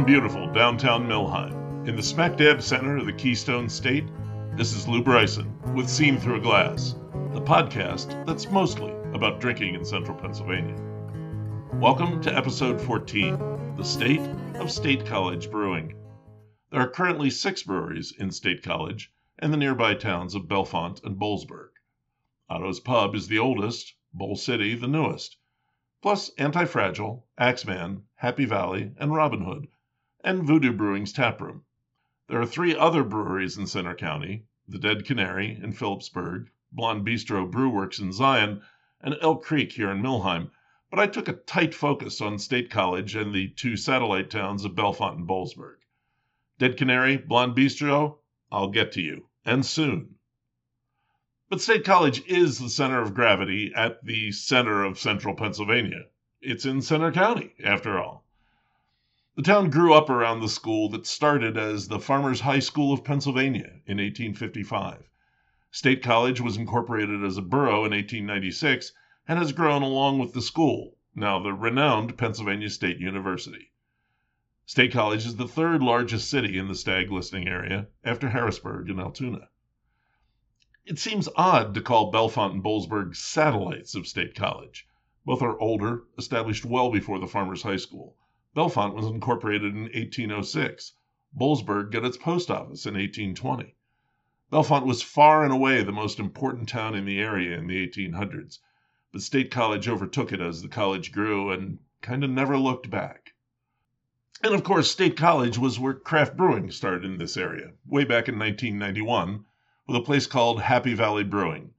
From beautiful downtown Millheim, in the smack dab center of the Keystone State, this is Lou Bryson with Seen Through a Glass, the podcast that's mostly about drinking in central Pennsylvania. Welcome to episode 14 The State of State College Brewing. There are currently six breweries in State College and the nearby towns of Bellefonte and Boalsburg. Otto's Pub is the oldest, Boal City the newest, plus Anti-Fragile, Axemann, Happy Valley, and Robin Hood, and Voodoo Brewing's taproom. There are three other breweries in Centre County the Dead Canary in Philipsburg, Blonde Bistro Brewworks in Zion, and Elk Creek here in Millheim, but I took a tight focus on State College and the two satellite towns of Bellefonte and Boalsburg. Dead Canary, Blonde Bistro, I'll get to you, and soon. But State College is the center of gravity at the center of central Pennsylvania. It's in Centre County, after all. The town grew up around the school that started as the Farmers High School of Pennsylvania in 1855. State College was incorporated as a borough in 1896 and has grown along with the school, now the renowned Pennsylvania State University. State College is the third largest city in the stag listing area after Harrisburg and Altoona. It seems odd to call Bellefonte and Boalsburg satellites of State College. Both are older, established well before the Farmers High School. Bellefonte was incorporated in 1806. Boalsburg got its post office in 1820. Bellefonte was far and away the most important town in the area in the 1800s, but State College overtook it as the college grew and kind of never looked back. And of course, State College was where craft brewing started in this area, way back in 1991, with a place called Happy Valley Brewing.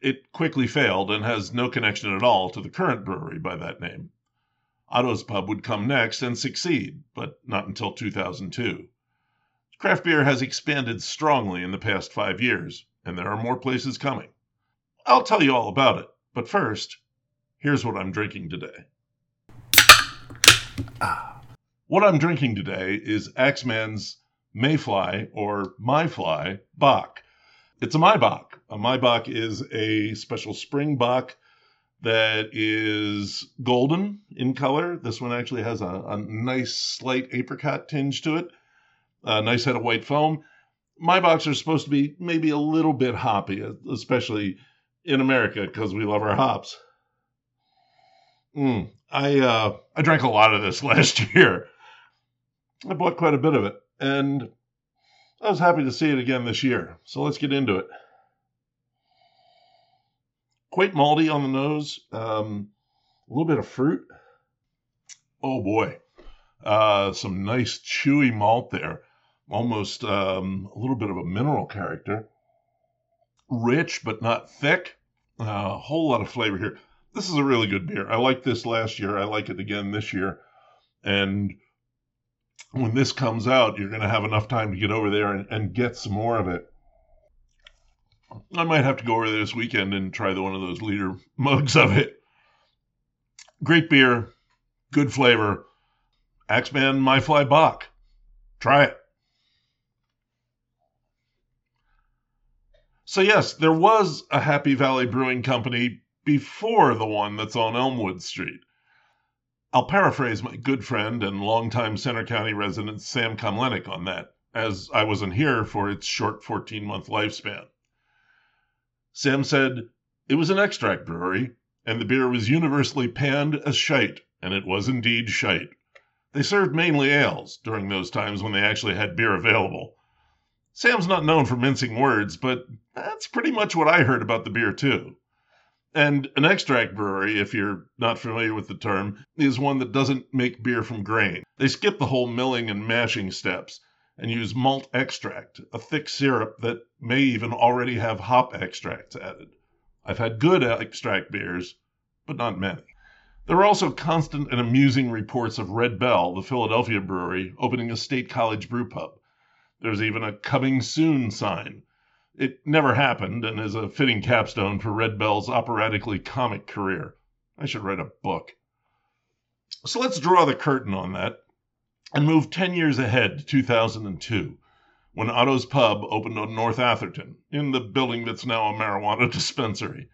It quickly failed and has no connection at all to the current brewery by that name. Otto's Pub would come next and succeed, but not until 2002. Craft beer has expanded strongly in the past five years, and there are more places coming. I'll tell you all about it, but first, here's what I'm drinking today. Ah. What I'm drinking today is Axemann's Mayfly or Myfly Bock. It's a Maibock. A Maibock is a special spring bock that is golden in color. This one actually has a, a nice slight apricot tinge to it, a nice head of white foam. Maibocks are supposed to be maybe a little bit hoppy, especially in America because we love our hops. Mm, I uh, I drank a lot of this last year. I bought quite a bit of it, and I was happy to see it again this year. So let's get into it quite malty on the nose. Um, a little bit of fruit. Oh boy, uh, some nice chewy malt there. Almost um, a little bit of a mineral character. Rich but not thick. A uh, whole lot of flavor here. This is a really good beer. I liked this last year. I like it again this year. And when this comes out, you're going to have enough time to get over there and, and get some more of it. I might have to go over there this weekend and try the, one of those liter mugs of it. Great beer, good flavor. Axemann My Fly Bock. Try it. So, yes, there was a Happy Valley Brewing Company before the one that's on Elmwood Street. I'll paraphrase my good friend and longtime Centre County resident Sam Komlenik on that, as I wasn't here for its short 14 month lifespan. Sam said it was an extract brewery, and the beer was universally panned as shite, and it was indeed shite. They served mainly ales during those times when they actually had beer available. Sam's not known for mincing words, but that's pretty much what I heard about the beer, too. And an extract brewery, if you're not familiar with the term, is one that doesn't make beer from grain. They skip the whole milling and mashing steps and use malt extract, a thick syrup that may even already have hop extracts added. I've had good extract beers, but not many. There are also constant and amusing reports of Red Bell, the Philadelphia brewery, opening a state college brew pub. There's even a coming soon sign. It never happened and is a fitting capstone for Red Bell's operatically comic career. I should write a book. So let's draw the curtain on that and move 10 years ahead to 2002 when Otto's Pub opened on North Atherton in the building that's now a marijuana dispensary.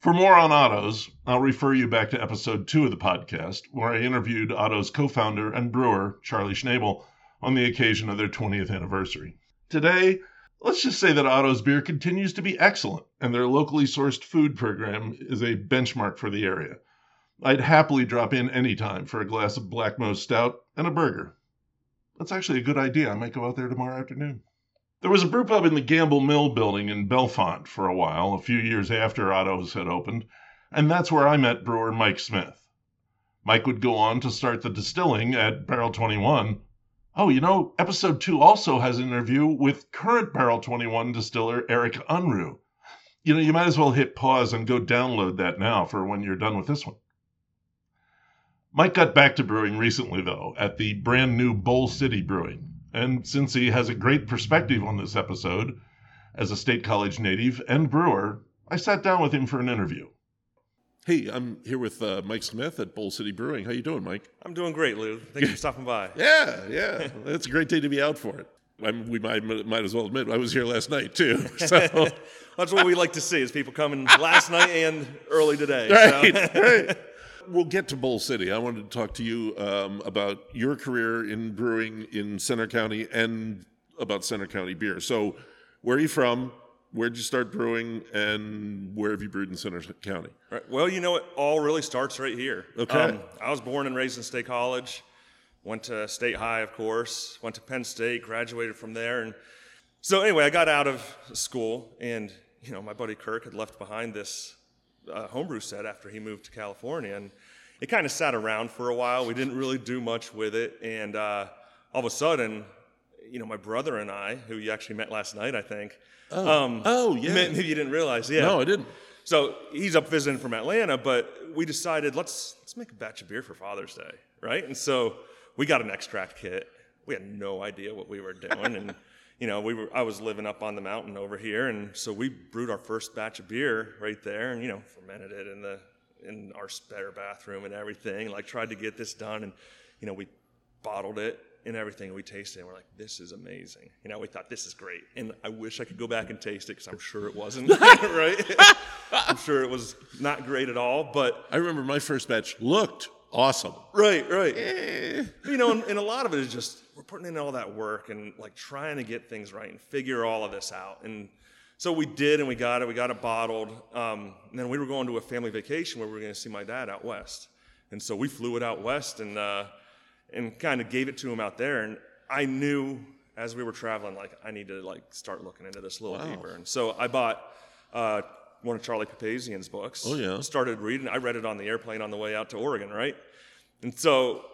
For more on Otto's, I'll refer you back to episode two of the podcast, where I interviewed Otto's co founder and brewer, Charlie Schnabel, on the occasion of their 20th anniversary. Today, let's just say that Otto's beer continues to be excellent, and their locally sourced food program is a benchmark for the area. I'd happily drop in anytime for a glass of Black Stout and a burger. That's actually a good idea. I might go out there tomorrow afternoon. There was a brew pub in the Gamble Mill building in Bellefonte for a while, a few years after Otto's had opened, and that's where I met brewer Mike Smith. Mike would go on to start the distilling at Barrel 21. Oh, you know, episode 2 also has an interview with current Barrel 21 distiller Eric Unruh. You know, you might as well hit pause and go download that now for when you're done with this one. Mike got back to brewing recently, though, at the brand new Boal City Brewing. And since he has a great perspective on this episode, as a State College native and brewer, I sat down with him for an interview. Hey, I'm here with uh, Mike Smith at Boal City Brewing. How you doing, Mike? I'm doing great, Lou. Thank you for stopping by. yeah, yeah. it's a great day to be out for it. I mean, we might, might as well admit I was here last night too. So that's what we like to see is people coming last night and early today. Right, so. right we'll get to Boal City. I wanted to talk to you um, about your career in brewing in Centre County and about Centre County beer. So, where are you from? Where did you start brewing, and where have you brewed in Centre County? Right. Well, you know, it all really starts right here. Okay. Um, I was born and raised in State College. Went to State High, of course. Went to Penn State. Graduated from there, and so anyway, I got out of school, and you know, my buddy Kirk had left behind this uh, homebrew set after he moved to California, and it kind of sat around for a while. We didn't really do much with it, and uh, all of a sudden, you know, my brother and I, who you actually met last night, I think. Oh, um, oh yeah. Maybe you didn't realize. Yeah. No, I didn't. So he's up visiting from Atlanta, but we decided let's let's make a batch of beer for Father's Day, right? And so we got an extract kit. We had no idea what we were doing, and you know, we were I was living up on the mountain over here, and so we brewed our first batch of beer right there, and you know, fermented it in the in our spare bathroom and everything. Like tried to get this done, and you know, we bottled it and everything. We tasted it, and we're like, this is amazing. You know, we thought this is great, and I wish I could go back and taste it because I'm sure it wasn't right. I'm sure it was not great at all. But I remember my first batch looked awesome. Right, right. Eh. You know, and, and, a lot of it is just we're putting in all that work and like trying to get things right and figure all of this out. And so we did, and we got it. We got it bottled. Um, and then we were going to a family vacation where we were going to see my dad out west. And so we flew it out west and uh, and kind of gave it to him out there. And I knew as we were traveling, like I need to like start looking into this a little wow. deeper. And so I bought. Uh, one of Charlie Papazian's books. Oh yeah. Started reading. I read it on the airplane on the way out to Oregon, right? And so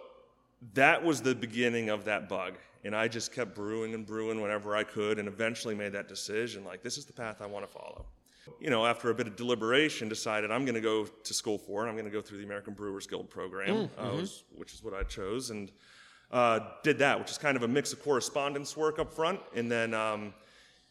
that was the beginning of that bug. And I just kept brewing and brewing whenever I could, and eventually made that decision like, this is the path I want to follow. You know, after a bit of deliberation, decided I'm going to go to school for it. I'm going to go through the American Brewers Guild program, mm, uh, mm-hmm. which, which, is what I chose, and uh, did that, which is kind of a mix of correspondence work up front, and then um,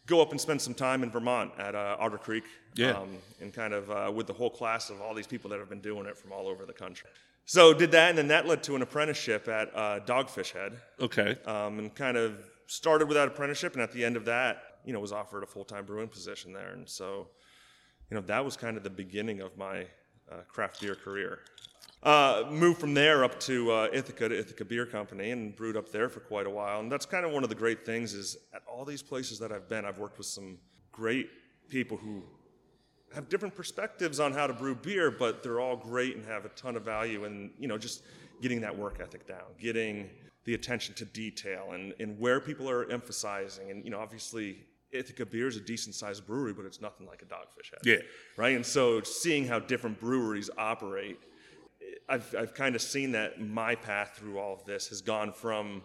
go up and spend some time in Vermont at uh, Otter Creek, yeah. um, and kind of uh, with the whole class of all these people that have been doing it from all over the country. So did that, and then that led to an apprenticeship at uh, Dogfish Head. Okay. Um, and kind of started with that apprenticeship, and at the end of that, you know, was offered a full-time brewing position there, and so, you know, that was kind of the beginning of my uh, craft beer career. Uh, moved from there up to uh, Ithaca to Ithaca Beer Company and brewed up there for quite a while. And that's kind of one of the great things is at all these places that I've been, I've worked with some great people who have different perspectives on how to brew beer, but they're all great and have a ton of value. And you know, just getting that work ethic down, getting the attention to detail, and, and where people are emphasizing. And you know, obviously, Ithaca Beer is a decent sized brewery, but it's nothing like a Dogfish Head. Yeah. Right. And so, seeing how different breweries operate I've, I've kind of seen that my path through all of this has gone from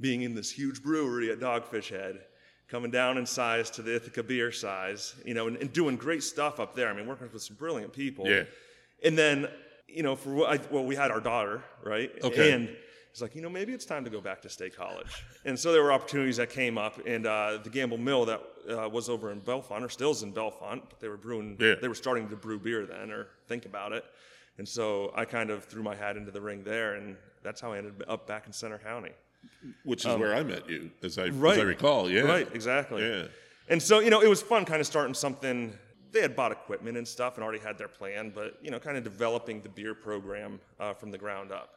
being in this huge brewery at Dogfish Head, coming down in size to the Ithaca beer size, you know, and, and doing great stuff up there. I mean, working with some brilliant people. Yeah. And then, you know, for what I, well, we had our daughter, right? Okay. And it's like, you know, maybe it's time to go back to state college. and so there were opportunities that came up, and uh, the Gamble Mill that uh, was over in Bellefonte, or still is in Bellefonte, but they were brewing, yeah. they were starting to brew beer then, or think about it. And so I kind of threw my hat into the ring there, and that's how I ended up back in Centre County. Which is um, where I met you, as I, right, as I recall. Yeah. Right, exactly. Yeah. And so, you know, it was fun kind of starting something they had bought equipment and stuff and already had their plan, but you know, kind of developing the beer program uh, from the ground up.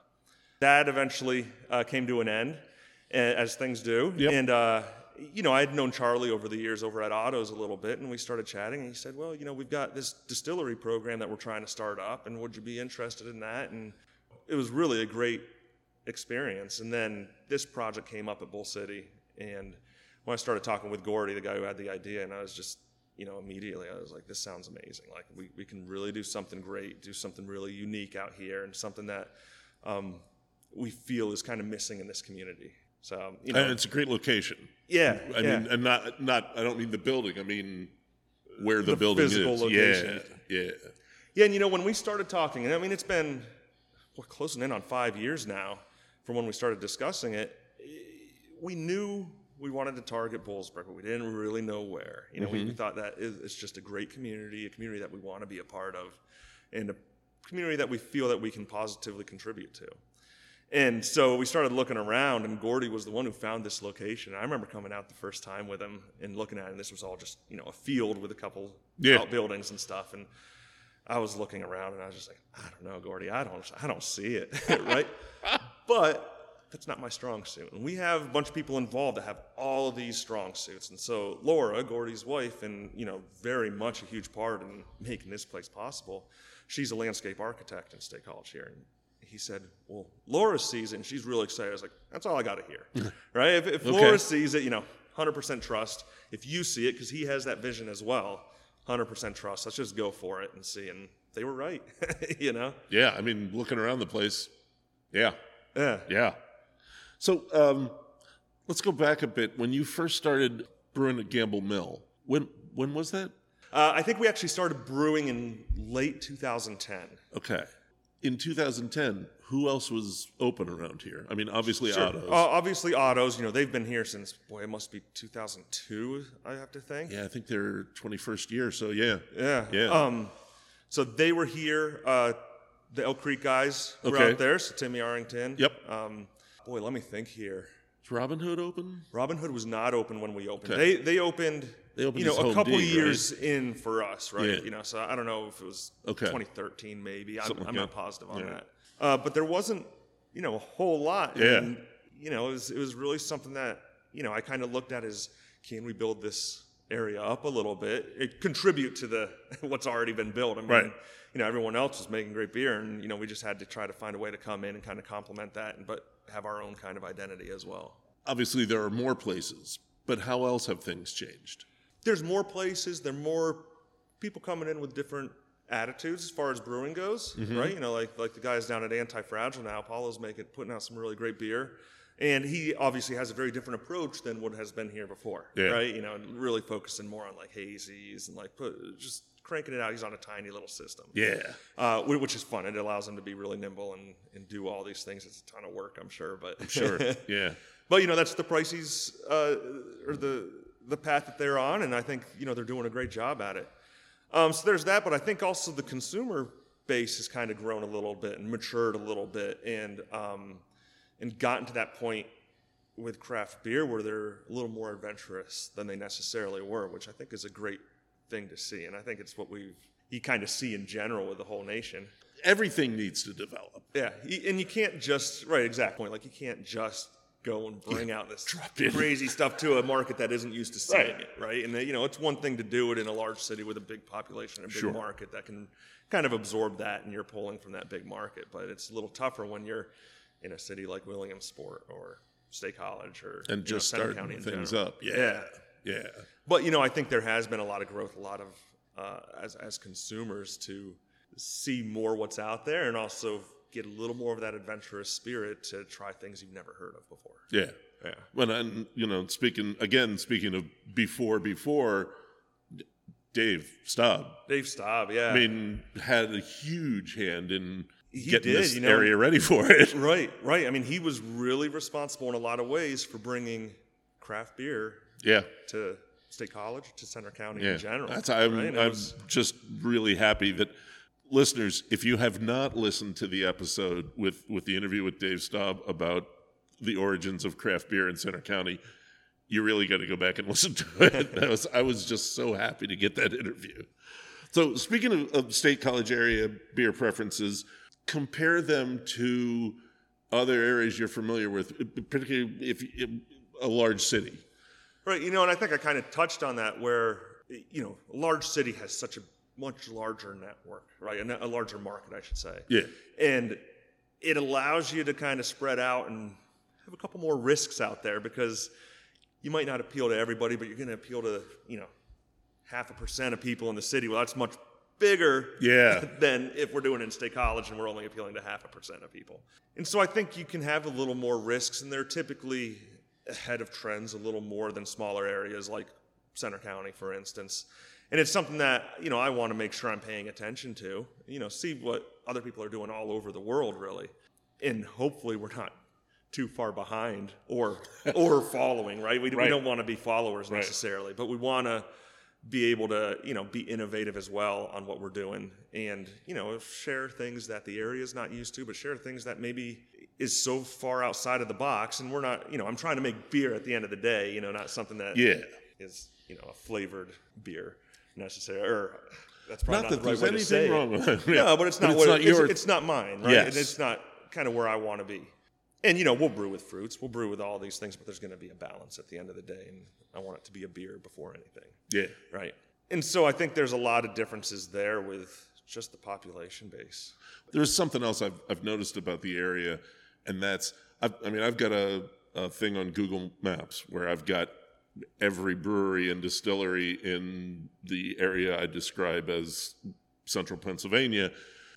That eventually uh, came to an end, as things do. Yep. And uh, you know, I had known Charlie over the years over at Otto's a little bit, and we started chatting. And he said, "Well, you know, we've got this distillery program that we're trying to start up, and would you be interested in that?" And it was really a great experience. And then this project came up at Boal City, and when I started talking with Gordy, the guy who had the idea, and I was just, you know, immediately I was like, "This sounds amazing! Like we we can really do something great, do something really unique out here, and something that." Um, we feel is kind of missing in this community. So, you know, And it's a great location. yeah, I yeah. mean, and not not. I don't mean the building. I mean where the, The building is. location. Yeah, yeah. Yeah, and you know, when we started talking, and I mean, it's been, we're closing in on five years now from when we started discussing it. We knew we wanted to target Boalsburg, but we didn't really know where. You know, we, we mm-hmm. thought that is, it's just a great community, a community that we want to be a part of, and a community that we feel that we can positively contribute to. And so we started looking around, and Gordy was the one who found this location. I remember coming out the first time with him and looking at it, and this was all just, you know, a field with a couple Yeah. outbuildings and stuff. And I was looking around, and I was just like, I don't know, Gordy, I don't, I don't see it, right? but that's not my strong suit. And we have a bunch of people involved that have all of these strong suits. And so Laura, Gordy's wife, and you know, very much a huge part in making this place possible. She's a landscape architect in State College here. And he said, Well, Laura sees it and she's really excited. I was like, That's all I got to hear. right? If, if Okay. Laura sees it, you know, 100% trust. If you see it, because he has that vision as well, 100% trust. Let's just go for it and see. And they were right, you know? Yeah, I mean, looking around the place, yeah, Yeah. yeah. So um, let's go back a bit. When you first started brewing at Gamble Mill, when when was that? Uh, I think we actually started brewing in late 2010. Okay. In 2010, who else was open around here? I mean, obviously Otto's. Uh, obviously, Otto's, you know, they've been here since, boy, it must be 2002, I have to think. yeah, I think they're 21st year. So yeah, Yeah. Yeah. Um, so they were here. Uh, the Elk Creek guys were Okay. out there. So Timmy Yarrington. Yep. Um, boy, let me think here. is Robin Hood open? Robin Hood was not open when we opened. Okay. They they opened. They opened you know, a couple D, years in for us, right? Yeah. You know, so I don't know if it was Okay. 2013, maybe. I'm, like I'm not positive on Yeah. that. Uh, but there wasn't, you know, a whole lot. Yeah. And, you know, it was, it was really something that, you know, I kind of looked at as, can we build this area up a little bit? It contribute to the what's already been built. I mean, Right. you know, everyone else was making great beer, and you know, we just had to try to find a way to come in and kind of complement that, and but have our own kind of identity as well. Obviously, there are more places, but how else have things changed? There's more places, there are more people coming in with different attitudes as far as brewing goes, right? You know, like like the guys down at Anti Fragile now, Paulo's making putting out some really great beer. And he obviously has a very different approach than what has been here before, Yeah. right? You know, really focusing more on like hazies and like put just cranking it out. He's on a tiny little system, Yeah. uh, which is fun. It allows him to be really nimble and, and do all these things. It's a ton of work, I'm sure, but Sure. yeah. but you know that's the Pricey's uh, or the the path that they're on, and I think you know they're doing a great job at it. Um, so there's that, but I think also the consumer base has kind of grown a little bit and matured a little bit, and um, and gotten to that point with craft beer where they're a little more adventurous than they necessarily were, which I think is a great thing to see, and I think it's what we've you kind of see in general with the whole nation. Everything needs to develop. Yeah, and you can't just right exact point. like you can't just go and bring out this crazy stuff to a market that isn't used to seeing Right. it, right? And uh, you know, it's one thing to do it in a large city with a big population, a big Sure. market that can kind of absorb that, and you're pulling from that big market. But it's a little tougher when you're in a city like Williamsport or State College or And you know, just starting County things general. up. Yeah. yeah. Yeah. But you know, I think there has been a lot of growth, a lot of uh, as as consumers to see more what's out there, and also get a little more of that adventurous spirit to try things you've never heard of before. Yeah. Yeah. When I, you know, speaking again, speaking of before, before, Dave Staub, Dave Staub, yeah, I mean, had a huge hand in He getting did, this you know. area ready for it. right, right. I mean, he was really responsible in a lot of ways for bringing craft beer Yeah. to State College, to Centre County Yeah. in general. That's, I'm, right? I'm was- just really happy that listeners, if you have not listened to the episode with, with the interview with Dave Staub about the origins of craft beer in Centre County, you really got to go back and listen to it. Was, I was just so happy to get that interview. So, speaking of, of state college area beer preferences, compare them to other areas you're familiar with, particularly if, if a large city. Right. You know, and I think I kind of touched on that where, you know, a large city has such a much larger network, right? A, a larger market, I should say. Yeah. And it allows you to kind of spread out and have a couple more risks out there because you might not appeal to everybody, but you're going to appeal to, you know, half a percent of people in the city. Well, that's much bigger Yeah. than if we're doing it in state college and we're only appealing to half a percent of people. And so I think you can have a little more risks, and they're typically ahead of trends a little more than smaller areas like Centre County, for instance. And it's something that you know I want to make sure I'm paying attention to. You know, see what other people are doing all over the world, really, and hopefully we're not too far behind or or following. Right? We, we don't want to be followers Right. necessarily, but we want to be able to you know be innovative as well on what we're doing and you know share things that the area is not used to but share things that maybe is so far outside of the box and we're not you know i'm trying to make beer at the end of the day you know not something that Yeah. is you know a flavored beer necessarily or that's probably Not not, that the right way to say it. wrong it. Yeah. no but it's not But what it's not it- it's, it's not mine right Yes. and it's not kind of where i want to be and you know we'll brew with fruits we'll brew with all these things but there's going to be a balance at the end of the day and i want it to be a beer before anything Yeah. Right. And so I think there's a lot of differences there with just the population base. There's something else I've, I've noticed about the area, and that's I've, I mean I've got a, a thing on Google Maps where I've got every brewery and distillery in the area I describe as central Pennsylvania,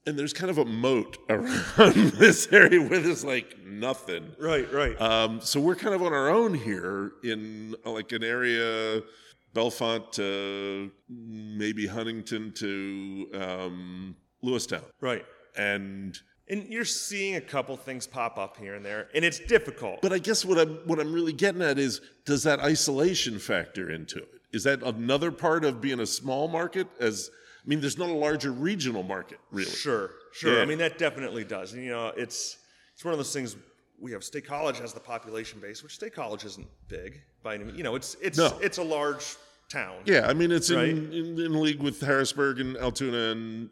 and there's kind of a moat around this area where there's like nothing. Right, right. Um, so we're kind of on our own here in like an area, Bellefonte to maybe Huntingdon to um, Lewistown, right. and And you're seeing a couple things pop up here and there, and it's difficult. but I guess what I'm what I'm really getting at is does that isolation factor into it? Is that another part of being a small market? As I mean, there's not a larger regional market really. sure, sure. Yeah. I mean that definitely does. And you know, it's it's one of those things. We have State College has the population base, which State College isn't big by any. You know, it's it's No. it's a large town. Yeah, I mean it's Right. in, in in league with Harrisburg and Altoona and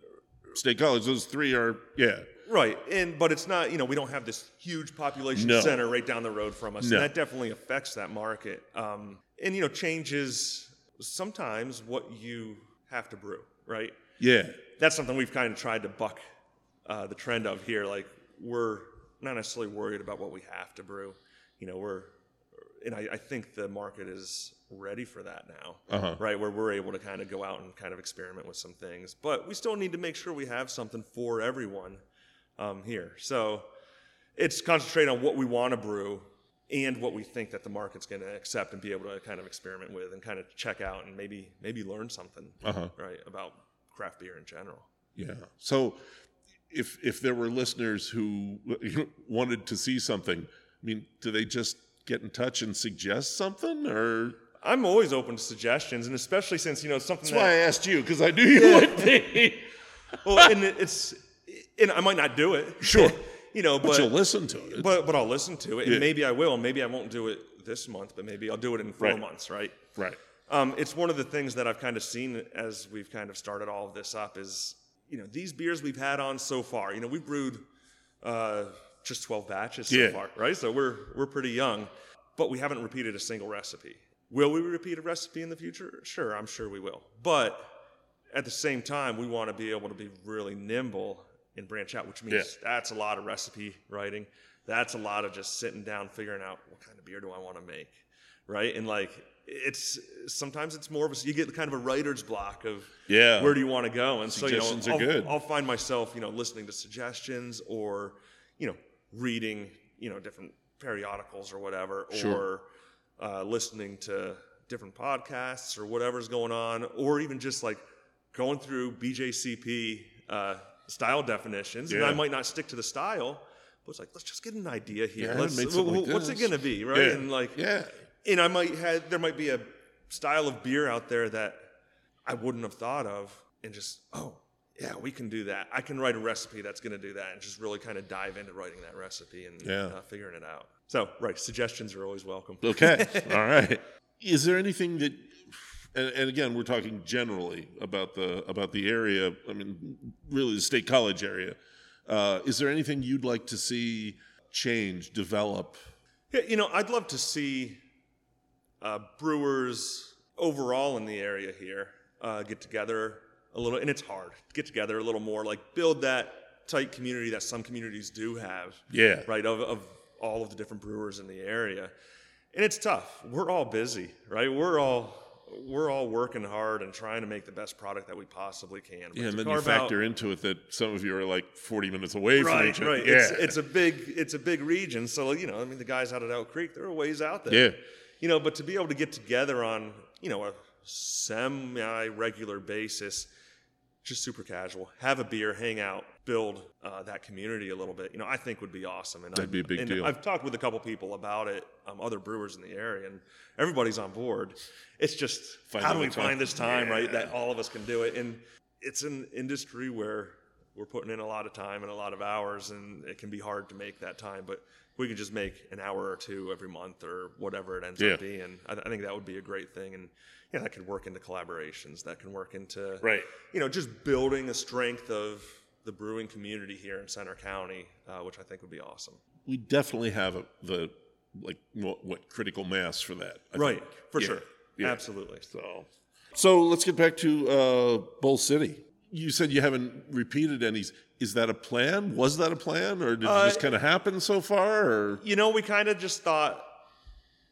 State College. Those three are yeah. Right, and but it's not. You know, we don't have this huge population No. center right down the road from us, No. and that definitely affects that market. Um, and you know, changes sometimes what you have to brew. Right, Yeah. that's something we've kind of tried to buck uh, the trend of here. Like we're not necessarily worried about what we have to brew. You know, we're and I, I think the market is ready for that now, Uh-huh. right? Where we're able to kind of go out and kind of experiment with some things, but we still need to make sure we have something for everyone um, here. So it's concentrate on what we want to brew and what we think that the market's going to accept and be able to kind of experiment with and kind of check out and maybe maybe learn something Uh-huh. right about craft beer in general. Yeah. So if if there were listeners who wanted to see something, I mean, do they just get in touch and suggest something or I'm always open to suggestions, and especially since you know it's something That's why I asked you because I knew you would be. well, and it- it's and I might not do it, Sure. you know, But but you'll listen to it. but but I'll listen to it, and Yeah. maybe I will, maybe I won't do it this month, but maybe I'll do it in four Right. months, right? right. Um, it's one of the things that I've kind of seen as we've kind of started all of this up is, you know, these beers we've had on so far. You know, we've brewed uh, just 12 batches so Yeah. far, right? So we're we're pretty young, but we haven't repeated a single recipe. Will we repeat a recipe in the future? Sure, I'm sure we will. But at the same time, we want to be able to be really nimble and branch out, which means that's a lot of recipe writing. That's a lot of just sitting down, figuring out what kind of beer do I want to make, right? And like, it's sometimes it's more of a you get kind of a writer's block of Yeah. where do you want to go, and so you know I'll, good. I'll find myself you know listening to suggestions or you know reading you know different periodicals or whatever Sure. or uh, listening to different podcasts or whatever's going on or even just like going through BJCP uh, style definitions and I might not stick to the style but it's like let's just get an idea here Yeah, let's something like what's it going to be right Yeah. and like Yeah. and I might have there might be a style of beer out there that I wouldn't have thought of, and just oh yeah, we can do that. I can write a recipe that's going to do that, and just really kind of dive into writing that recipe and Yeah. uh, figuring it out. So right, suggestions are always welcome. Okay. All right. Is there anything that and, and again, we're talking generally about the about the area. I mean, really, the state college area. Uh, is there anything you'd like to see change, develop? Yeah, you know, I'd love to see uh, brewers overall in the area here uh, get together a little, and it's hard to get together a little more, like build that tight community that some communities do have. Yeah. Right of, of all of the different brewers in the area, and it's tough. We're all busy, right? We're all we're all working hard and trying to make the best product that we possibly can. But Yeah, and then you factor out- into it that some of you are like 40 minutes away from each other. right. Yeah. It's, it's a big, it's a big region. So you know, I mean, the guys out at Elk Creek, they're a ways out there. Yeah. You know, but to be able to get together on you know a semi-regular basis, just super casual, have a beer, hang out, build uh, that community a little bit. You know, I think would be awesome. And That'd I've- be a big deal. I've talked with a couple people about it, um, other brewers in the area, and everybody's on board. It's just Find how do we time. find this time, right? That all of us can do it, and it's an industry where we're putting in a lot of time and a lot of hours, and it can be hard to make that time. But we can just make an hour or two every month or whatever it ends Yeah. up being, I, I think that would be a great thing. And yeah, that could work into collaborations. That can work into Right. You know, just building a strength of the brewing community here in Centre County, uh, which I think would be awesome. we definitely have a, the like what, what critical mass for that. I Right, think. for Yeah, sure, yeah. absolutely. So, so let's get back to uh, Boal City. You said you haven't repeated any. Is that a plan? Was that a plan, or did Uh, it just kind of happen so far? Or You know, we kind of just thought,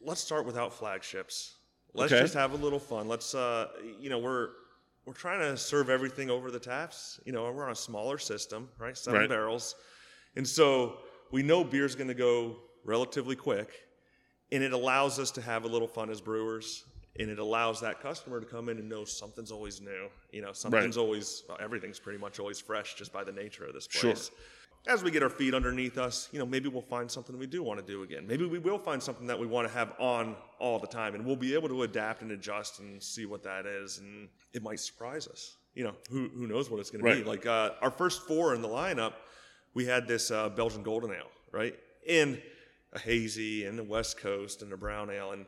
let's start without flagships. Let's Okay. just have a little fun. Let's, uh, you know, we're we're trying to serve everything over the taps. You know, we're on a smaller system, right? Seven Right. barrels, and so we know beer's going to go relatively quick, and it allows us to have a little fun as brewers. And it allows that customer to come in and know something's always new. You know, something's always, well, everything's pretty much always fresh just by the nature of this place. Sure. As we get our feet underneath us, you know, maybe we'll find something we do want to do again. Maybe we will find something that we want to have on all the time, and we'll be able to adapt and adjust and see what that is, and it might surprise us. You know, who who knows what it's going to be? Like uh, our first four in the lineup, we had this uh, Belgian Golden Ale, right, and a hazy, and the West Coast, and a brown ale, and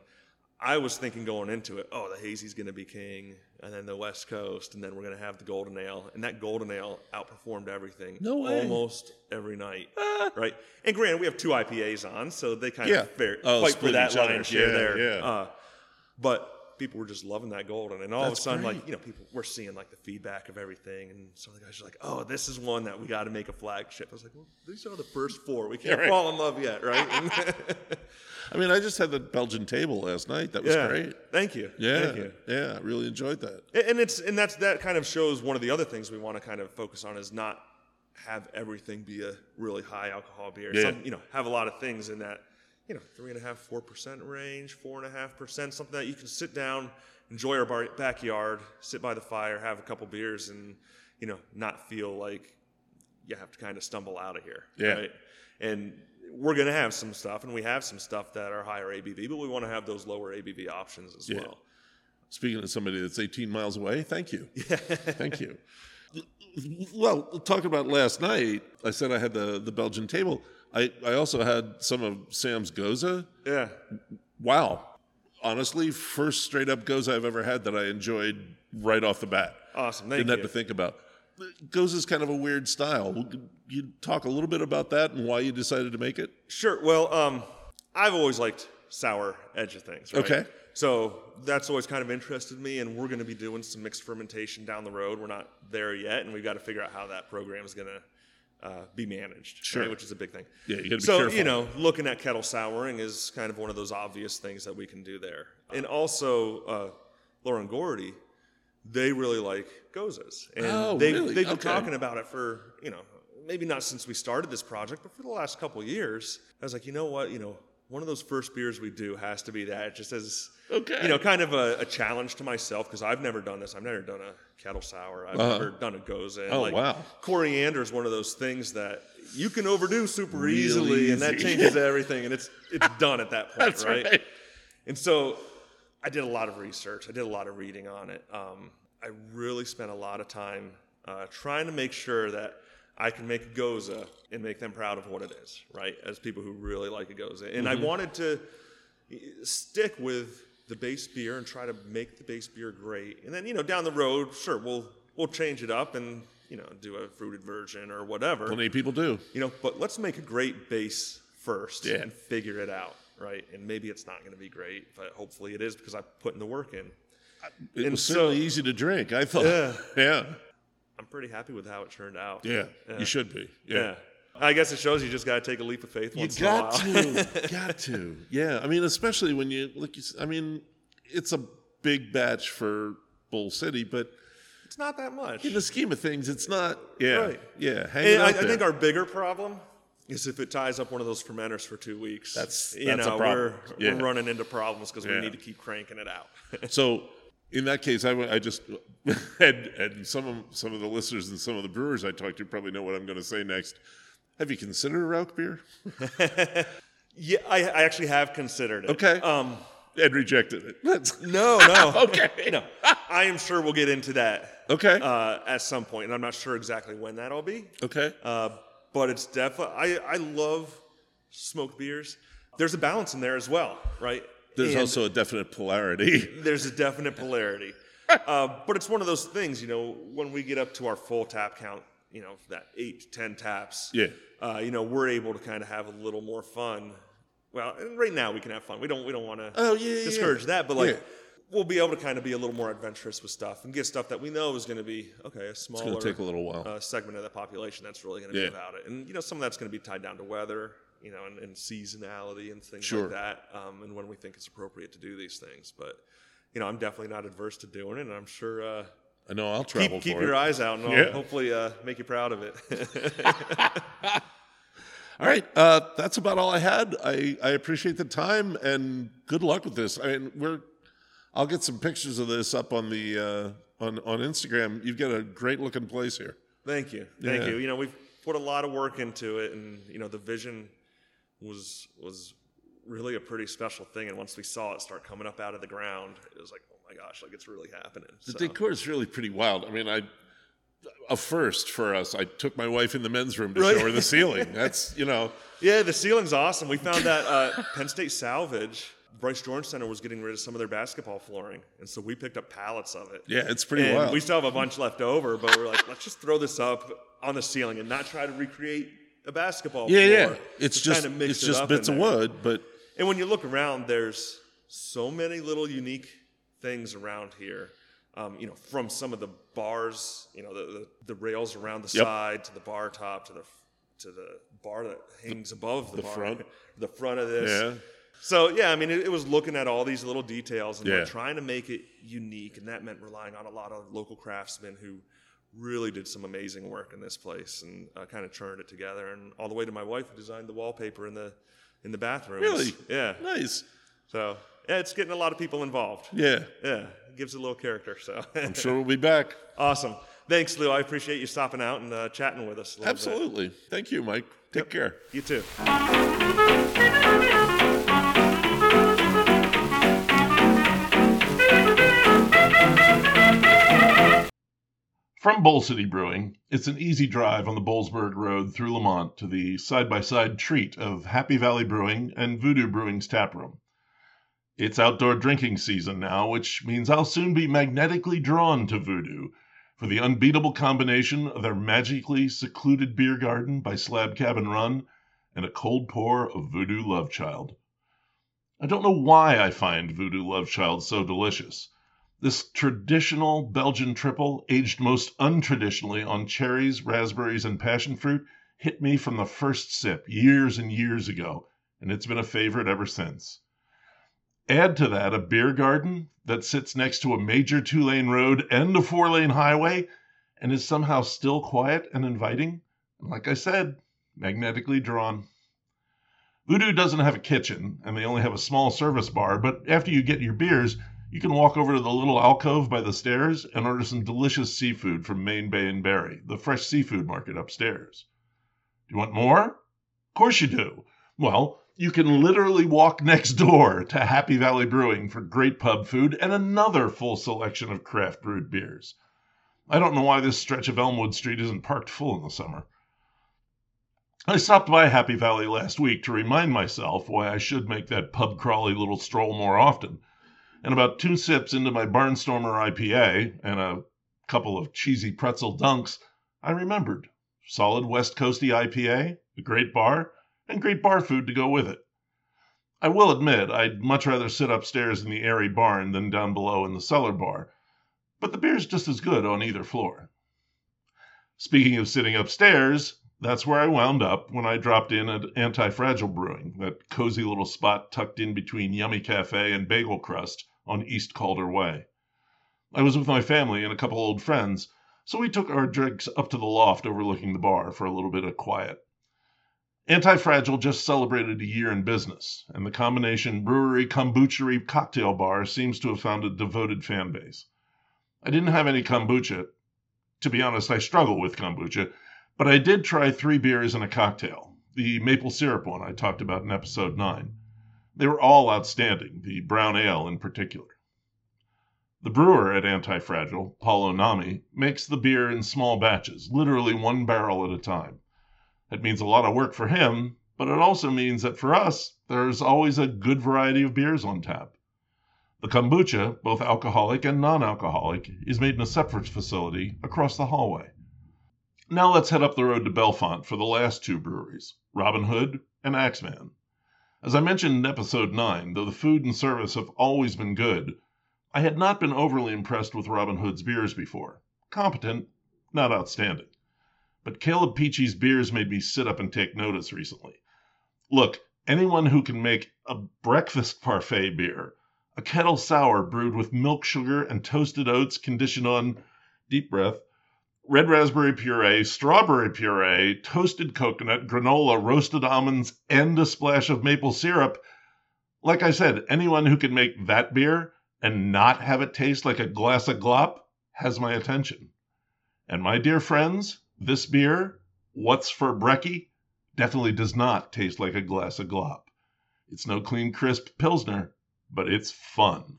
I was thinking going into it, oh, the hazy's going to be king, and then the West Coast, and then we're going to have the golden ale, and that golden ale outperformed everything No way. almost every night, right? And granted, we have two IPAs on, so they kind Yeah. of fair, Oh, fight for that lion's share Yeah, there. yeah. Uh, but people were just loving that golden, and all That's of a sudden, great. like you know, people we're seeing like the feedback of everything, and some of the guys are like, "Oh, this is one that we got to make a flagship." I was like, "Well, these are the first four. We can't right. fall in love yet, right?" I mean, I just had the Belgian table last night. That was yeah. great. Thank you. Yeah, Thank you. yeah, I really enjoyed that. And- And it's and that's that kind of shows one of the other things we want to kind of focus on is not have everything be a really high alcohol beer. Yeah. Some you know have a lot of things in that you know three and a half four percent range, four and a half percent, something that you can sit down, enjoy our bar- backyard, sit by the fire, have a couple beers, and you know not feel like you have to kind of stumble out of here. Yeah. Right? And we're going to have some stuff, and we have some stuff that are higher ABV, but we want to have those lower ABV options as Yeah. well. Speaking of somebody that's 18 miles away, thank you. thank you. Well, talking about last night, I said I had the, the Belgian table. I, I also had some of Sam's Gose. Yeah. Wow. Honestly, first straight up Gose I've ever had that I enjoyed right off the bat. Awesome. Thank Didn't have to think about. Gose's kind of a weird style. You talk a little bit about that and why you decided to make it? Sure. Well, um, I've always liked sour edge of things. Right? Okay. So that's always kind of interested me, and we're going to be doing some mixed fermentation down the road. We're not there yet, and we've got to figure out how that program is going to uh, be managed. right? Sure. Which is a big thing. Yeah, you gotta be so careful. you know, looking at kettle souring is kind of one of those obvious things that we can do there, and also uh, Lauren Gordy. They really like goses, and Oh, they, really? they've been Okay. talking about it for you know maybe not since we started this project, but for the last couple of years. I was like, you know what, you know, one of those first beers we do has to be that, just as Okay. you know, kind of a, a challenge to myself because I've never done this. I've never done a kettle sour. I've never done a gose. And Oh, like, wow. Coriander is one of those things that you can overdo super Really easily, and that changes everything, and it's it's done at that point, That's right. and so I did a lot of research. I did a lot of reading on it. Um, I really spent a lot of time uh, trying to make sure that I can make a gose and make them proud of what it is, right? As people who really like a gose. And I mm-hmm. wanted to stick with the base beer and try to make the base beer great. And then, you know, down the road, sure, we'll we'll change it up and, you know, do a fruited version or whatever. Plenty of people do. You know, but let's make a great base first Yeah. and figure it out, right? And maybe it's not going to be great, but hopefully it is because I'm putting the work in. It And was so- certainly easy to drink. I thought. Yeah. Yeah. I'm pretty happy with how it turned out. Yeah. Yeah. You should be. Yeah. Yeah. I guess it shows you just got to take a leap of faith You once got in a while. to. got to. Yeah. I mean, especially when you look. You, I mean, it's a big batch for Boal City, but it's not that much. in the scheme of things, it's not. Yeah. Right. Yeah. Hang I, I think our bigger problem is if it ties up one of those fermenters for two weeks. That's- you that's a know we're Yeah. we're running into problems because Yeah. we need to keep cranking it out. So in that case, I, I just and, and some of some of the listeners and some of the brewers I talked to probably know what I'm going to say next. Have you considered a Rauch beer? yeah, I, I actually have considered it. Okay. Um, Ed rejected it. That's, no, no. okay. no, I am sure we'll get into that Okay. uh, at some point, and I'm not sure exactly when that'll be. okay. Uh, but it's definitely I, I love smoked beers. There's a balance in there as well, right? There's And also a definite polarity. there's a definite polarity. uh, but it's one of those things, you know, when we get up to our full tap count, you know, that eight to ten taps, Yeah. uh, you know, we're able to kind of have a little more fun. Well, and right now we can have fun. We don't we don't want to Oh, yeah, discourage yeah. that, but like Yeah. we'll be able to kind of be a little more adventurous with stuff and get stuff that we know is going to be okay, a smaller It's going to take a little while. uh, segment of the population that's really going to be about it. And you know, some of that's going to be tied down to weather, you know, and, and seasonality and things Sure. like that, um, and when we think it's appropriate to do these things. But you know, I'm definitely not adverse to doing it, and I'm sure uh, I know I'll travel keep keep your eyes out, and I'll Yeah. hopefully uh, make you proud of it. All right, uh, that's about all I had. I, I appreciate the time and good luck with this. I mean, we're I'll get some pictures of this up on the uh, on on Instagram. You've got a great looking place here. Thank you, thank Yeah. you. You know, we've put a lot of work into it, and you know, the vision was was really a pretty special thing. And once we saw it start coming up out of the ground, it was like, oh my gosh, like it's really happening. The So- decor is really pretty wild. I mean, I a first for us. I took my wife in the men's room to Right. show her the ceiling. That's you know, Yeah, the ceiling's awesome. We found that uh, Penn State Salvage, Bryce Jordan Center was getting rid of some of their basketball flooring, and so we picked up pallets of it. yeah, it's pretty and wild. we still have a bunch left over, but we're like, let's just throw this up on the ceiling and not try to recreate a basketball yeah, yeah. It's just kinda it's it just bits of wood, but And when you look around, there's so many little unique things around here. Um, you know, from some of the bars, you know, the, the, the rails around the Yep. side to the bar top to the to the bar that hangs above the, the bar, front. the front of this. yeah, So yeah, I mean, it, it was looking at all these little details and Yeah. trying to make it unique, and that meant relying on a lot of local craftsmen who really did some amazing work in this place and uh, kind of churned it together. And all the way to my wife who designed the wallpaper in the in the bathrooms. Really? Yeah. nice. So yeah, it's getting a lot of people involved. Yeah, Yeah, it gives it a little character. So I'm sure we'll be back. awesome. Thanks, Lou. I appreciate you stopping out and uh, chatting with us. A little bit. Absolutely. Thank you, Mike. Take care. You too. From Boal City Brewing, it's an easy drive on the Boalsburg Road through Lemont to the side by side treat of Happy Valley Brewing and Voodoo Brewing's taproom. It's outdoor drinking season now, which means I'll soon be magnetically drawn to Voodoo for the unbeatable combination of their magically secluded beer garden by Slab Cabin Run and a cold pour of Voodoo Love Child. I don't know why I find Voodoo Love Child so delicious. This traditional Belgian triple, aged most untraditionally on cherries, raspberries, and passion fruit, hit me from the first sip years and years ago, and it's been a favorite ever since. Add to that a beer garden that sits next to a major two lane road and a four lane highway and is somehow still quiet and inviting. And like I said, magnetically drawn. Voodoo doesn't have a kitchen, and they only have a small service bar, but after you get your beers, you can walk over to the little alcove by the stairs and order some delicious seafood from Maine Bay and Berry, the fresh seafood market upstairs. Do you want more? Of course you do. Well, you can literally walk next door to Happy Valley Brewing for great pub food and another full selection of craft brewed beers. I don't know why this stretch of Elmwood Street isn't parked full in the summer. I stopped by Happy Valley last week to remind myself why I should make that pub crawly little stroll more often. And about two sips into my Barnstormer IPA and a couple of cheesy pretzel dunks, I remembered. Solid West Coasty IPA, a great bar, and great bar food to go with it. I will admit I'd much rather sit upstairs in the airy barn than down below in the cellar bar, but the beer's just as good on either floor. Speaking of sitting upstairs, that's where I wound up when I dropped in at Anti Fragile Brewing, that cozy little spot tucked in between Yummy Cafe and Bagel Crust on East Calder Way. I was with my family and a couple old friends, so we took our drinks up to the loft overlooking the bar for a little bit of quiet. Antifragile just celebrated a year in business, and the combination brewery kombuchery cocktail bar seems to have found a devoted fan base. I didn't have any kombucha. To be honest, I struggle with kombucha, but I did try three beers and a cocktail. The maple syrup one I talked about in episode 9. They were all outstanding, the brown ale in particular. The brewer at Antifragile, Paul Onami, makes the beer in small batches, literally one barrel at a time. That means a lot of work for him, but it also means that for us, there's always a good variety of beers on tap. The kombucha, both alcoholic and non alcoholic, is made in a separate facility across the hallway. Now let's head up the road to Bellefonte for the last two breweries, Robin Hood and Axemann. As I mentioned in episode 9, though the food and service have always been good, I had not been overly impressed with Robin Hood's beers before. Competent, not outstanding. But Caleb Peachey's beers made me sit up and take notice recently. Look, anyone who can make a breakfast parfait beer a kettle sour brewed with milk sugar and toasted oats conditioned on deep breath, red raspberry puree, strawberry puree, toasted coconut, granola, roasted almonds, and a splash of maple syrup. Like I said, anyone who can make that beer and not have it taste like a glass of glop has my attention. And my dear friends, this beer, What's for Brekkie, definitely does not taste like a glass of glop. It's no clean, crisp Pilsner, but it's fun.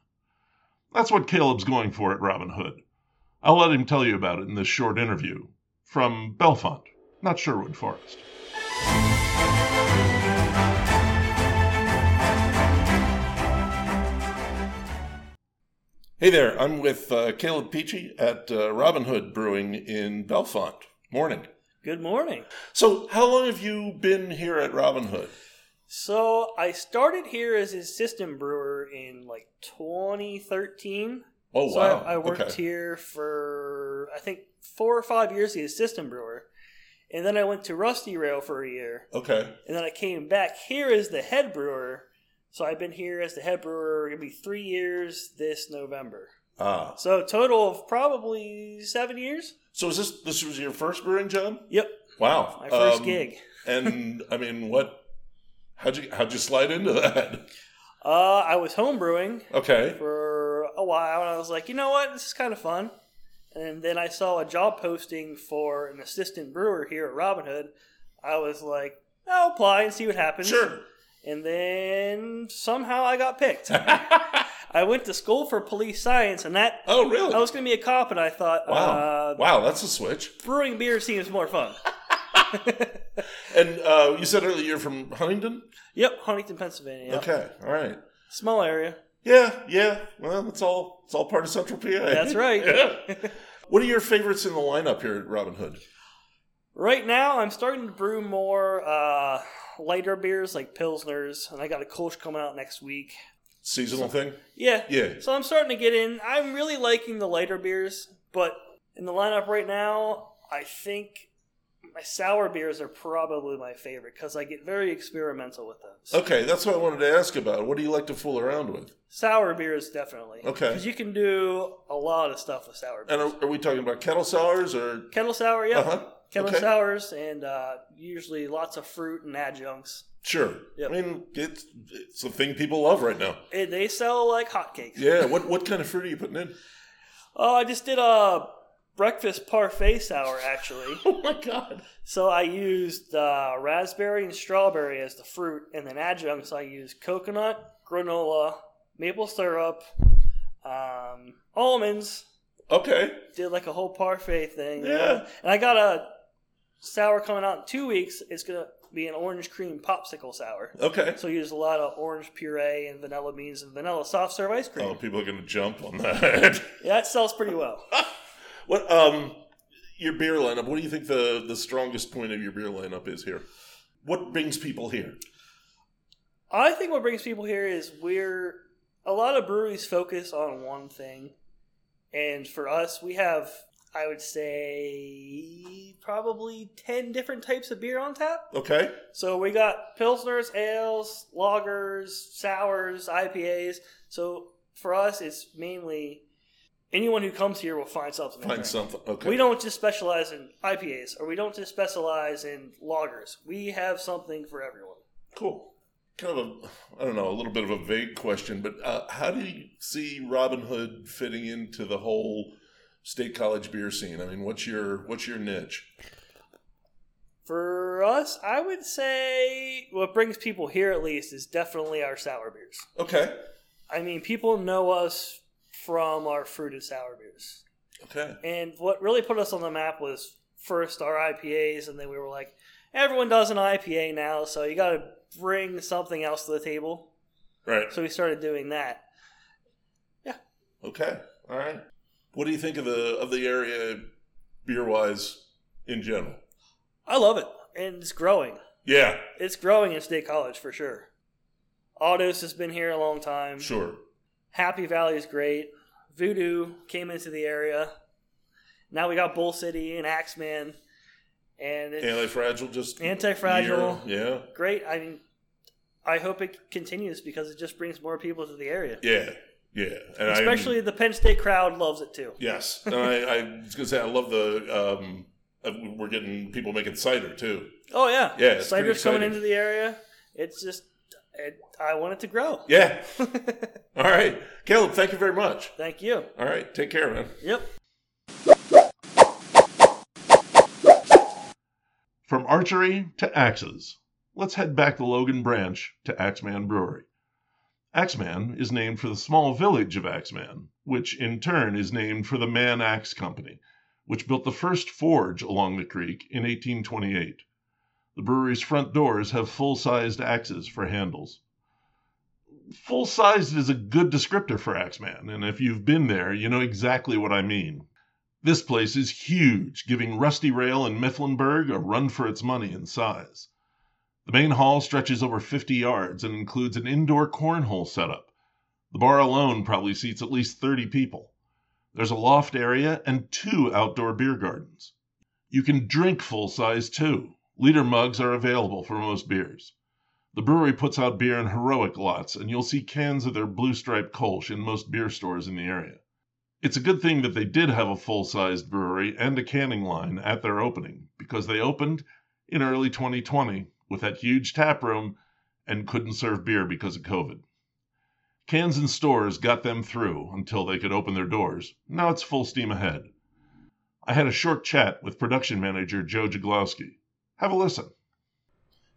That's what Caleb's going for at Robin Hood. I'll let him tell you about it in this short interview from Bellefonte, not Sherwood Forest. Hey there, I'm with uh, Caleb Peachey at uh, Robin Hood Brewing in Bellefonte. Morning. Good morning. So, how long have you been here at Robin Hood? So I started here as assistant brewer in like 2013. Oh so wow! I, I worked okay. here for I think four or five years, the assistant brewer, and then I went to Rusty Rail for a year, Okay. and then I came back here as the head brewer. So I've been here as the head brewer. It'll be three years this November. Ah. So total of probably seven years. So is this this was your first brewing job? Yep, Wow. my first Um, gig. And I mean, what? How'd you how'd you slide into that? Uh, I was home brewing. Okay. for a while and I was like, you know what, this is kind of fun. And then I saw a job posting for an assistant brewer here at Robin Hood. I was like, I'll apply and see what happens. Sure. And then somehow I got picked. I went to school for police science and that Oh really? I was going to be a cop and I thought, wow. uh, wow, that's a switch. brewing beer seems more fun. And uh, you said earlier you're from Huntingdon. yep, Huntingdon, Pennsylvania. Yep. Okay. All right. Small area. Yeah. Yeah. Well, it's all it's all part of Central PA. That's right. Yeah. What are your favorites in the lineup here at Robin Hood? Right now, I'm starting to brew more uh, lighter beers like Pilsners, and I got a Kolsch coming out next week. Seasonal thing? Yeah. Yeah. So I'm starting to get in. I'm really liking the lighter beers, but in the lineup right now, I think my sour beers are probably my favorite because I get very experimental with those. Okay, that's what I wanted to ask about. What do you like to fool around with? Sour beers, definitely. Okay. Because you can do a lot of stuff with sour beers. And are, are we talking about kettle sours or? Kettle sour, yeah. Uh-huh. Kettle Okay. sours, and uh, usually lots of fruit and adjuncts. Sure. Yep. I mean, it's it's the thing people love right now. And they sell like hotcakes. Yeah. What what kind of fruit are you putting in? Oh, I just did a breakfast parfait sour actually. Oh my god. so I used uh, raspberry and strawberry as the fruit, and then adjuncts I used coconut, granola, maple syrup, um, almonds. Okay. Did like a whole parfait thing. Yeah. And I got a sour coming out in two weeks. It's gonna be an orange cream popsicle sour. Okay. So we use a lot of orange puree and vanilla beans and vanilla soft serve ice cream. Oh, people are going to jump on that. Yeah, it sells pretty well. what um your beer lineup? What do you think the the strongest point of your beer lineup is here? What brings people here? I think what brings people here is we're a lot of breweries focus on one thing, and for us, we have I would say probably ten different types of beer on tap. Okay. So we got pilsners, ales, lagers, sours, IPAs. So for us, it's mainly anyone who comes here will find something. to Find drink. something. Okay. We don't just specialize in IPAs, or we don't just specialize in lagers. We have something for everyone. Cool. Kind of a, I don't know, a little bit of a vague question, but uh, how do you see Robin Hood fitting into the whole state college beer scene? I mean, what's your what's your niche? For us, I would say what brings people here at least is definitely our sour beers. Okay. I mean, people know us from our fruited sour beers. Okay. And what really put us on the map was first our IPAs, and then we were like, everyone does an IPA now, so you got to bring something else to the table. Right. So we started doing that. Yeah. Okay. All right. What do you think of the of the area beer wise in general? I love it, and it's growing. Yeah. It's growing in State College for sure. Otto's has been here a long time. Sure. Happy Valley is great. Voodoo came into the area. Now we got Boal City and Axemann, and it's Antifragile just Antifragile. year. great. I mean, I hope it continues because it just brings more people to the area. Yeah. Yeah. Yeah. And I'm- Especially the Penn State crowd loves it too. Yes, and I, I was gonna say I love the um, uh, we're getting people making cider too. Oh yeah, Yeah, it's cider's coming into the area. It's just, it, I want it to grow. Yeah. All right, Caleb. Thank you very much. Thank you. All right, take care, man. Yep. From archery to axes, let's head back to Logan Branch to Axemann Brewery. Axemann is named for the small village of Axemann, which in turn is named for the Mann Axe Company, which built the first forge along the creek in 1828. The brewery's front doors have full sized axes for handles. Full sized is a good descriptor for Axemann, and if you've been there, you know exactly what I mean. This place is huge, giving Rusty Rail and Mifflinburg a run for its money in size. The main hall stretches over 50 yards and includes an indoor cornhole setup. The bar alone probably seats at least 30 people. There's a loft area and two outdoor beer gardens. You can drink full size too. Liter mugs are available for most beers. The brewery puts out beer in heroic lots, and you'll see cans of their blue striped Kolsch in most beer stores in the area. It's a good thing that they did have a full sized brewery and a canning line at their opening, because they opened in early 2020 with that huge tap room and couldn't serve beer because of COVID. Cans and stores got them through until they could open their doors. Now it's full steam ahead. I had a short chat with production manager Joe Jaglowski. Have a listen.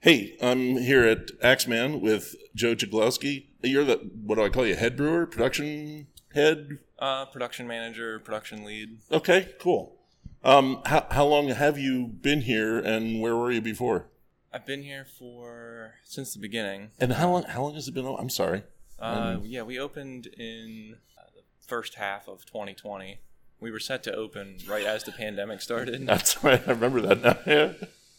Hey, I'm here at Axemann with Joe Jaglowski. You're the what do I call you? Head brewer, production head. Uh, production manager, production lead. Okay, cool. Um, how how long have you been here, and where were you before? I've been here for since the beginning. And how long how long has it been? I'm sorry. Uh, yeah, we opened in uh, the first half of 2020. We were set to open right as the pandemic started. That's right. I remember that now. Yeah.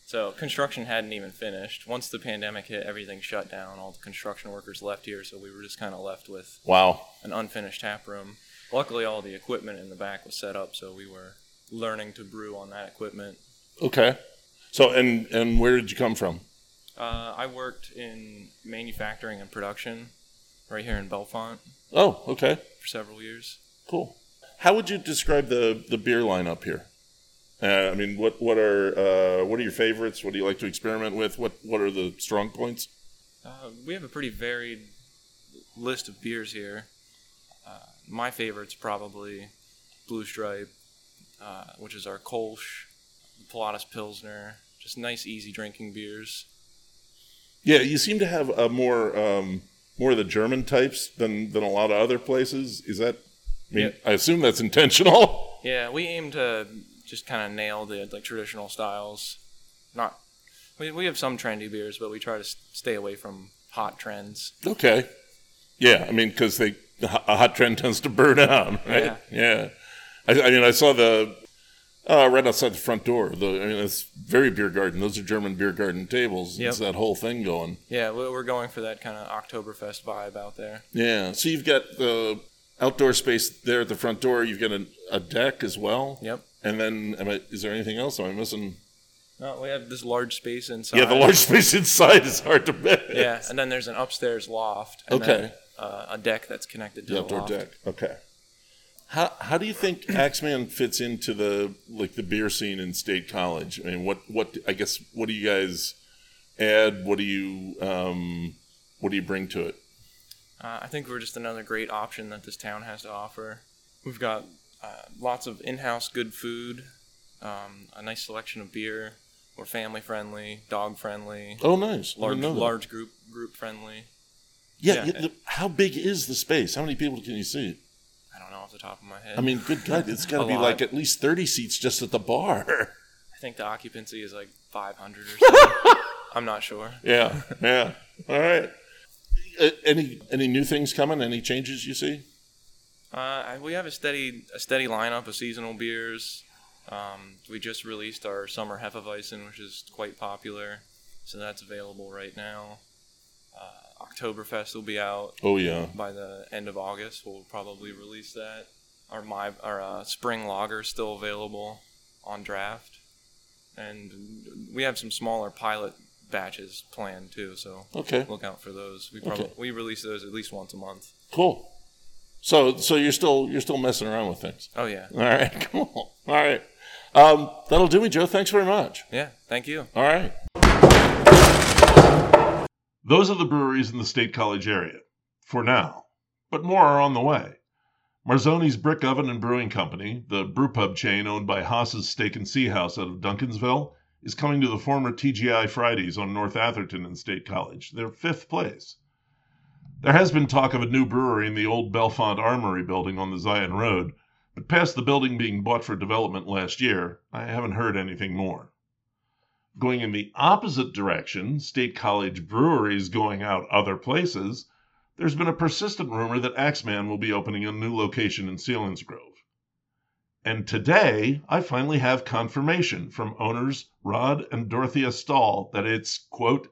So construction hadn't even finished. Once the pandemic hit, everything shut down. All the construction workers left here, so we were just kind of left with Wow. an unfinished tap room. Luckily, all the equipment in the back was set up, so we were learning to brew on that equipment. Okay. So and and where did you come from? Uh, I worked in manufacturing and production right here in Bellefonte Oh, okay. for several years. Cool. How would you describe the the beer lineup here? Uh, I mean, what what are uh, what are your favorites? What do you like to experiment with? What what are the strong points? Uh, we have a pretty varied list of beers here. Uh, my favorite's probably Blue Stripe, uh, which is our Kolsch, Pilatus Pilsner, just nice, easy drinking beers. Yeah, you seem to have a more um, more of the German types than than a lot of other places. Is that? I mean, Yeah. I assume that's intentional. Yeah, we aim to just kind of nail the like traditional styles. Not We, we have some trendy beers, but we try to stay away from hot trends. Okay. Yeah, I mean, because they a hot trend tends to burn out, right? Yeah. Yeah. I, I mean, I saw the uh, right outside the front door. The I mean, it's very beer garden. Those are German beer garden tables. Yep. It's that whole thing going. Yeah, we- we're going for that kind of Oktoberfest vibe out there. Yeah. So you've got the outdoor space there at the front door. You've got a, a deck as well. Yep. And then, am I, is there anything else? Am I missing? No, we have this large space inside. Yeah, the large space inside is hard to miss. Yeah, and then there's an upstairs loft. And Okay. Then, uh, a deck that's connected to The the, outdoor loft. deck. Okay. How how do you think Axemann fits into the like the beer scene in State College? I mean, what what I guess what do you guys add? What do you um what do you bring to it? Uh, I think we're just another great option that this town has to offer. We've got uh, lots of in-house good food, um, a nice selection of beer. We're family friendly, dog friendly, Oh, nice. Large didn't know that. large group group friendly. Yeah. yeah. the, how big is the space? How many people can you see? I don't know off the top of my head. I mean, good God, it's got to be lot. like at least thirty seats just at the bar. I think the occupancy is like 500 or something. I'm not sure. yeah, yeah. All right. Any any new things coming? Any changes you see? Uh, we have a steady a steady lineup of seasonal beers. Um, we just released our summer Hefeweizen, which is quite popular, so that's available right now. Uh, Oktoberfest will be out Oh yeah. by the end of August. We'll probably release that. Our my our uh, spring lager is still available on draft, and we have some smaller pilot batches planned too. So Okay. look out for those. We probably Okay. we release those at least once a month. Cool. So so you're still you're still messing around with things. Oh yeah, All right, cool. All right. Um, that'll do me, Joe. Thanks very much. yeah. Thank you. All right. Those are the breweries in the State College area. For now. But more are on the way. Marzoni's Brick Oven and Brewing Company, the brewpub chain owned by Hoss's Steak and Sea House out of Duncansville, is coming to the former TGI Fridays on North Atherton in State College, their fifth place. There has been talk of a new brewery in the old Bellefonte Armory building on the Zion Road, but past the building being bought for development last year, I haven't heard anything more. Going in the opposite direction, State College breweries going out other places, there's been a persistent rumor that Axemann will be opening a new location in Selinsgrove. And today, I finally have confirmation from owners Rod and Dorothea Stahl that it's, quote,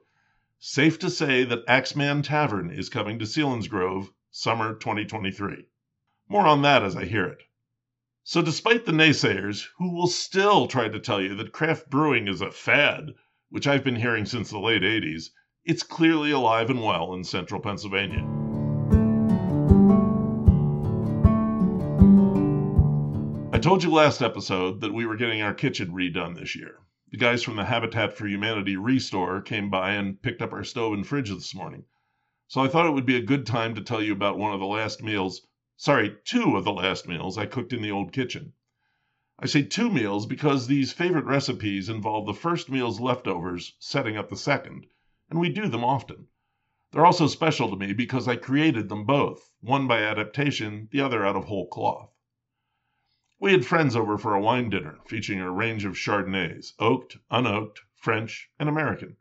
safe to say that Axemann Tavern is coming to Selinsgrove summer 2023. More on that as I hear it. So, despite the naysayers, who will still try to tell you that craft brewing is a fad, which I've been hearing since the late 80s, it's clearly alive and well in central Pennsylvania. I told you last episode that we were getting our kitchen redone this year. The guys from the Habitat for Humanity Restore came by and picked up our stove and fridge this morning. So I thought it would be a good time to tell you about one of the last meals, sorry, two of the last meals I cooked in the old kitchen. I say two meals because these favorite recipes involve the first meal's leftovers setting up the second, and we do them often. They're also special to me because I created them both, one by adaptation, the other out of whole cloth. We had friends over for a wine dinner featuring a range of Chardonnays, oaked, unoaked, French, and American.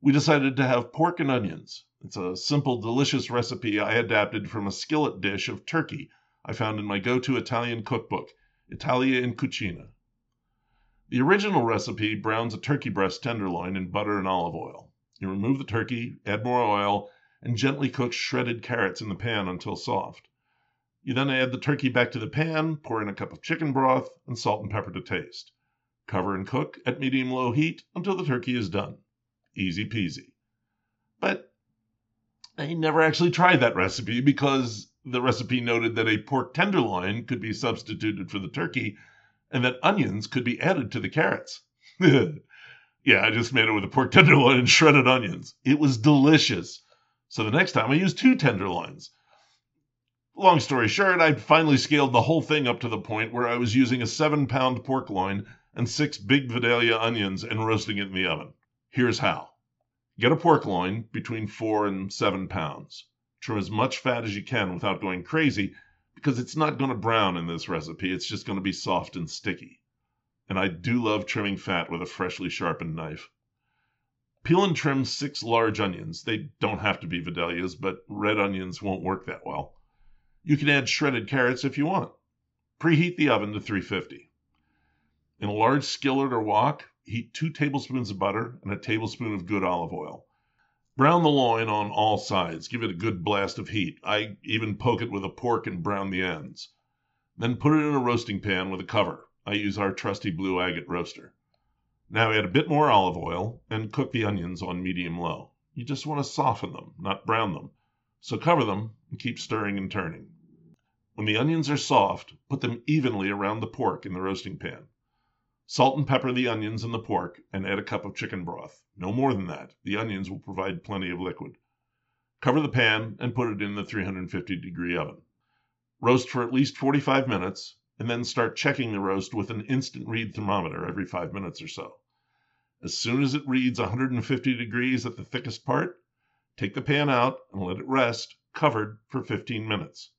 We decided to have pork and onions. It's a simple, delicious recipe I adapted from a skillet dish of turkey I found in my go to Italian cookbook, Italia in Cucina. The original recipe browns a turkey breast tenderloin in butter and olive oil. You remove the turkey, add more oil, and gently cook shredded carrots in the pan until soft. You then add the turkey back to the pan, pour in a cup of chicken broth, and salt and pepper to taste. Cover and cook at medium low heat until the turkey is done. Easy peasy. But I never actually tried that recipe because the recipe noted that a pork tenderloin could be substituted for the turkey and that onions could be added to the carrots. yeah, I just made it with a pork tenderloin and shredded onions. It was delicious. So the next time I used two tenderloins. Long story short, I'd finally scaled the whole thing up to the point where I was using a seven pound pork loin and six big Vidalia onions and roasting it in the oven. Here's how get a pork loin between four and seven pounds. Trim as much fat as you can without going crazy because it's not going to brown in this recipe, it's just going to be soft and sticky. And I do love trimming fat with a freshly sharpened knife. Peel and trim six large onions. They don't have to be Vidalias, but red onions won't work that well. You can add shredded carrots if you want. Preheat the oven to 350. In a large skillet or wok, heat two tablespoons of butter and a tablespoon of good olive oil. Brown the loin on all sides. Give it a good blast of heat. I even poke it with a pork and brown the ends. Then put it in a roasting pan with a cover. I use our trusty blue agate roaster. Now add a bit more olive oil and cook the onions on medium low. You just want to soften them, not brown them. So cover them and keep stirring and turning. When the onions are soft, put them evenly around the pork in the roasting pan. Salt and pepper the onions and the pork and add a cup of chicken broth. No more than that. The onions will provide plenty of liquid. Cover the pan and put it in the 350 degree oven. Roast for at least 45 minutes and then start checking the roast with an instant read thermometer every five minutes or so. As soon as it reads 150 degrees at the thickest part, take the pan out and let it rest, covered, for 15 minutes.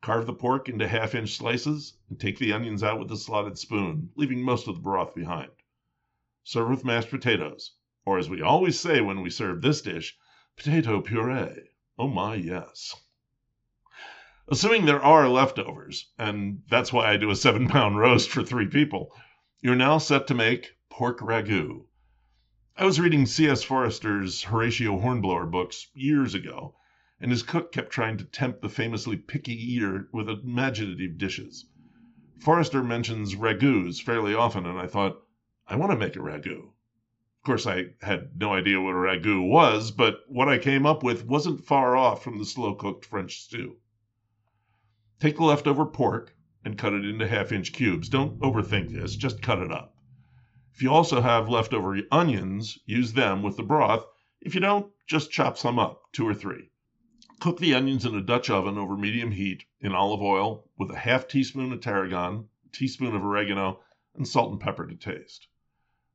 Carve the pork into half inch slices and take the onions out with a slotted spoon, leaving most of the broth behind. Serve with mashed potatoes, or as we always say when we serve this dish, potato puree. Oh my, yes. Assuming there are leftovers, and that's why I do a seven pound roast for three people, you're now set to make pork ragout. I was reading C.S. Forester's Horatio Hornblower books years ago, and his cook kept trying to tempt the famously picky eater with imaginative dishes. Forester mentions ragouts fairly often, and I thought, I want to make a ragout. Of course, I had no idea what a ragout was, but what I came up with wasn't far off from the slow cooked French stew. Take the leftover pork and cut it into half inch cubes. Don't overthink this, just cut it up. If you also have leftover onions, use them with the broth. If you don't, just chop some up, two or three. Cook the onions in a Dutch oven over medium heat in olive oil with a half teaspoon of tarragon, a teaspoon of oregano, and salt and pepper to taste.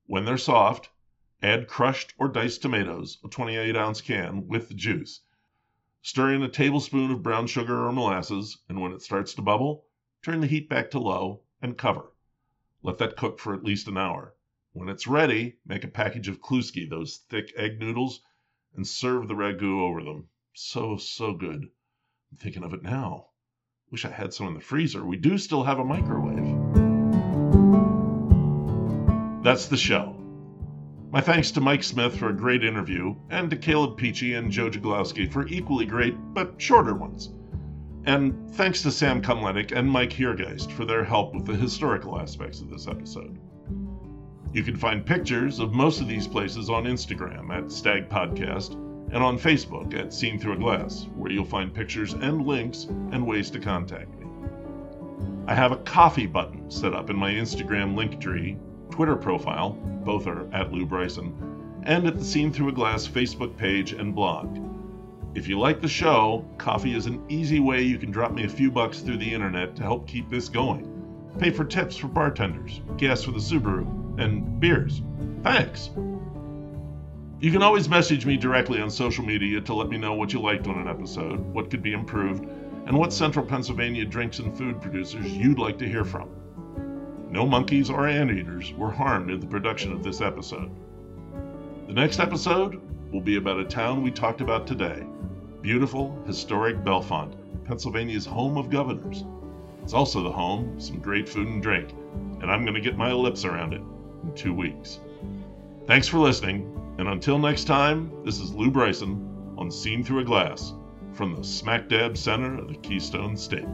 When they're soft, add crushed or diced tomatoes, a 28 ounce can, with the juice, Stir in a tablespoon of brown sugar or molasses, and when it starts to bubble, turn the heat back to low and cover. Let that cook for at least an hour. When it's ready, make a package of kluski, those thick egg noodles, and serve the ragout over them. So, so good. I'm thinking of it now. Wish I had some in the freezer. We do still have a microwave. That's the show. My thanks to Mike Smith for a great interview, and to Caleb Peachey and Joe Jaglowski for equally great but shorter ones. And thanks to Sam Kumlenik and Mike Hiergeist for their help with the historical aspects of this episode. You can find pictures of most of these places on Instagram at Stag Podcast and on Facebook at Seen Through a Glass, where you'll find pictures and links and ways to contact me. I have a coffee button set up in my Instagram link tree Twitter profile, both are at Lou Bryson, and at the Seen Through a Glass Facebook page and blog. If you like the show, coffee is an easy way you can drop me a few bucks through the internet to help keep this going. Pay for tips for bartenders, gas for the Subaru, and beers. Thanks! You can always message me directly on social media to let me know what you liked on an episode, what could be improved, and what central Pennsylvania drinks and food producers you'd like to hear from. No monkeys or anteaters were harmed in the production of this episode. The next episode will be about a town we talked about today beautiful, historic Bellefonte, Pennsylvania's home of governors. It's also the home of some great food and drink, and I'm going to get my lips around it in two weeks. Thanks for listening, and until next time, this is Lou Bryson on Seen Through a Glass from the smack dab center of the Keystone State.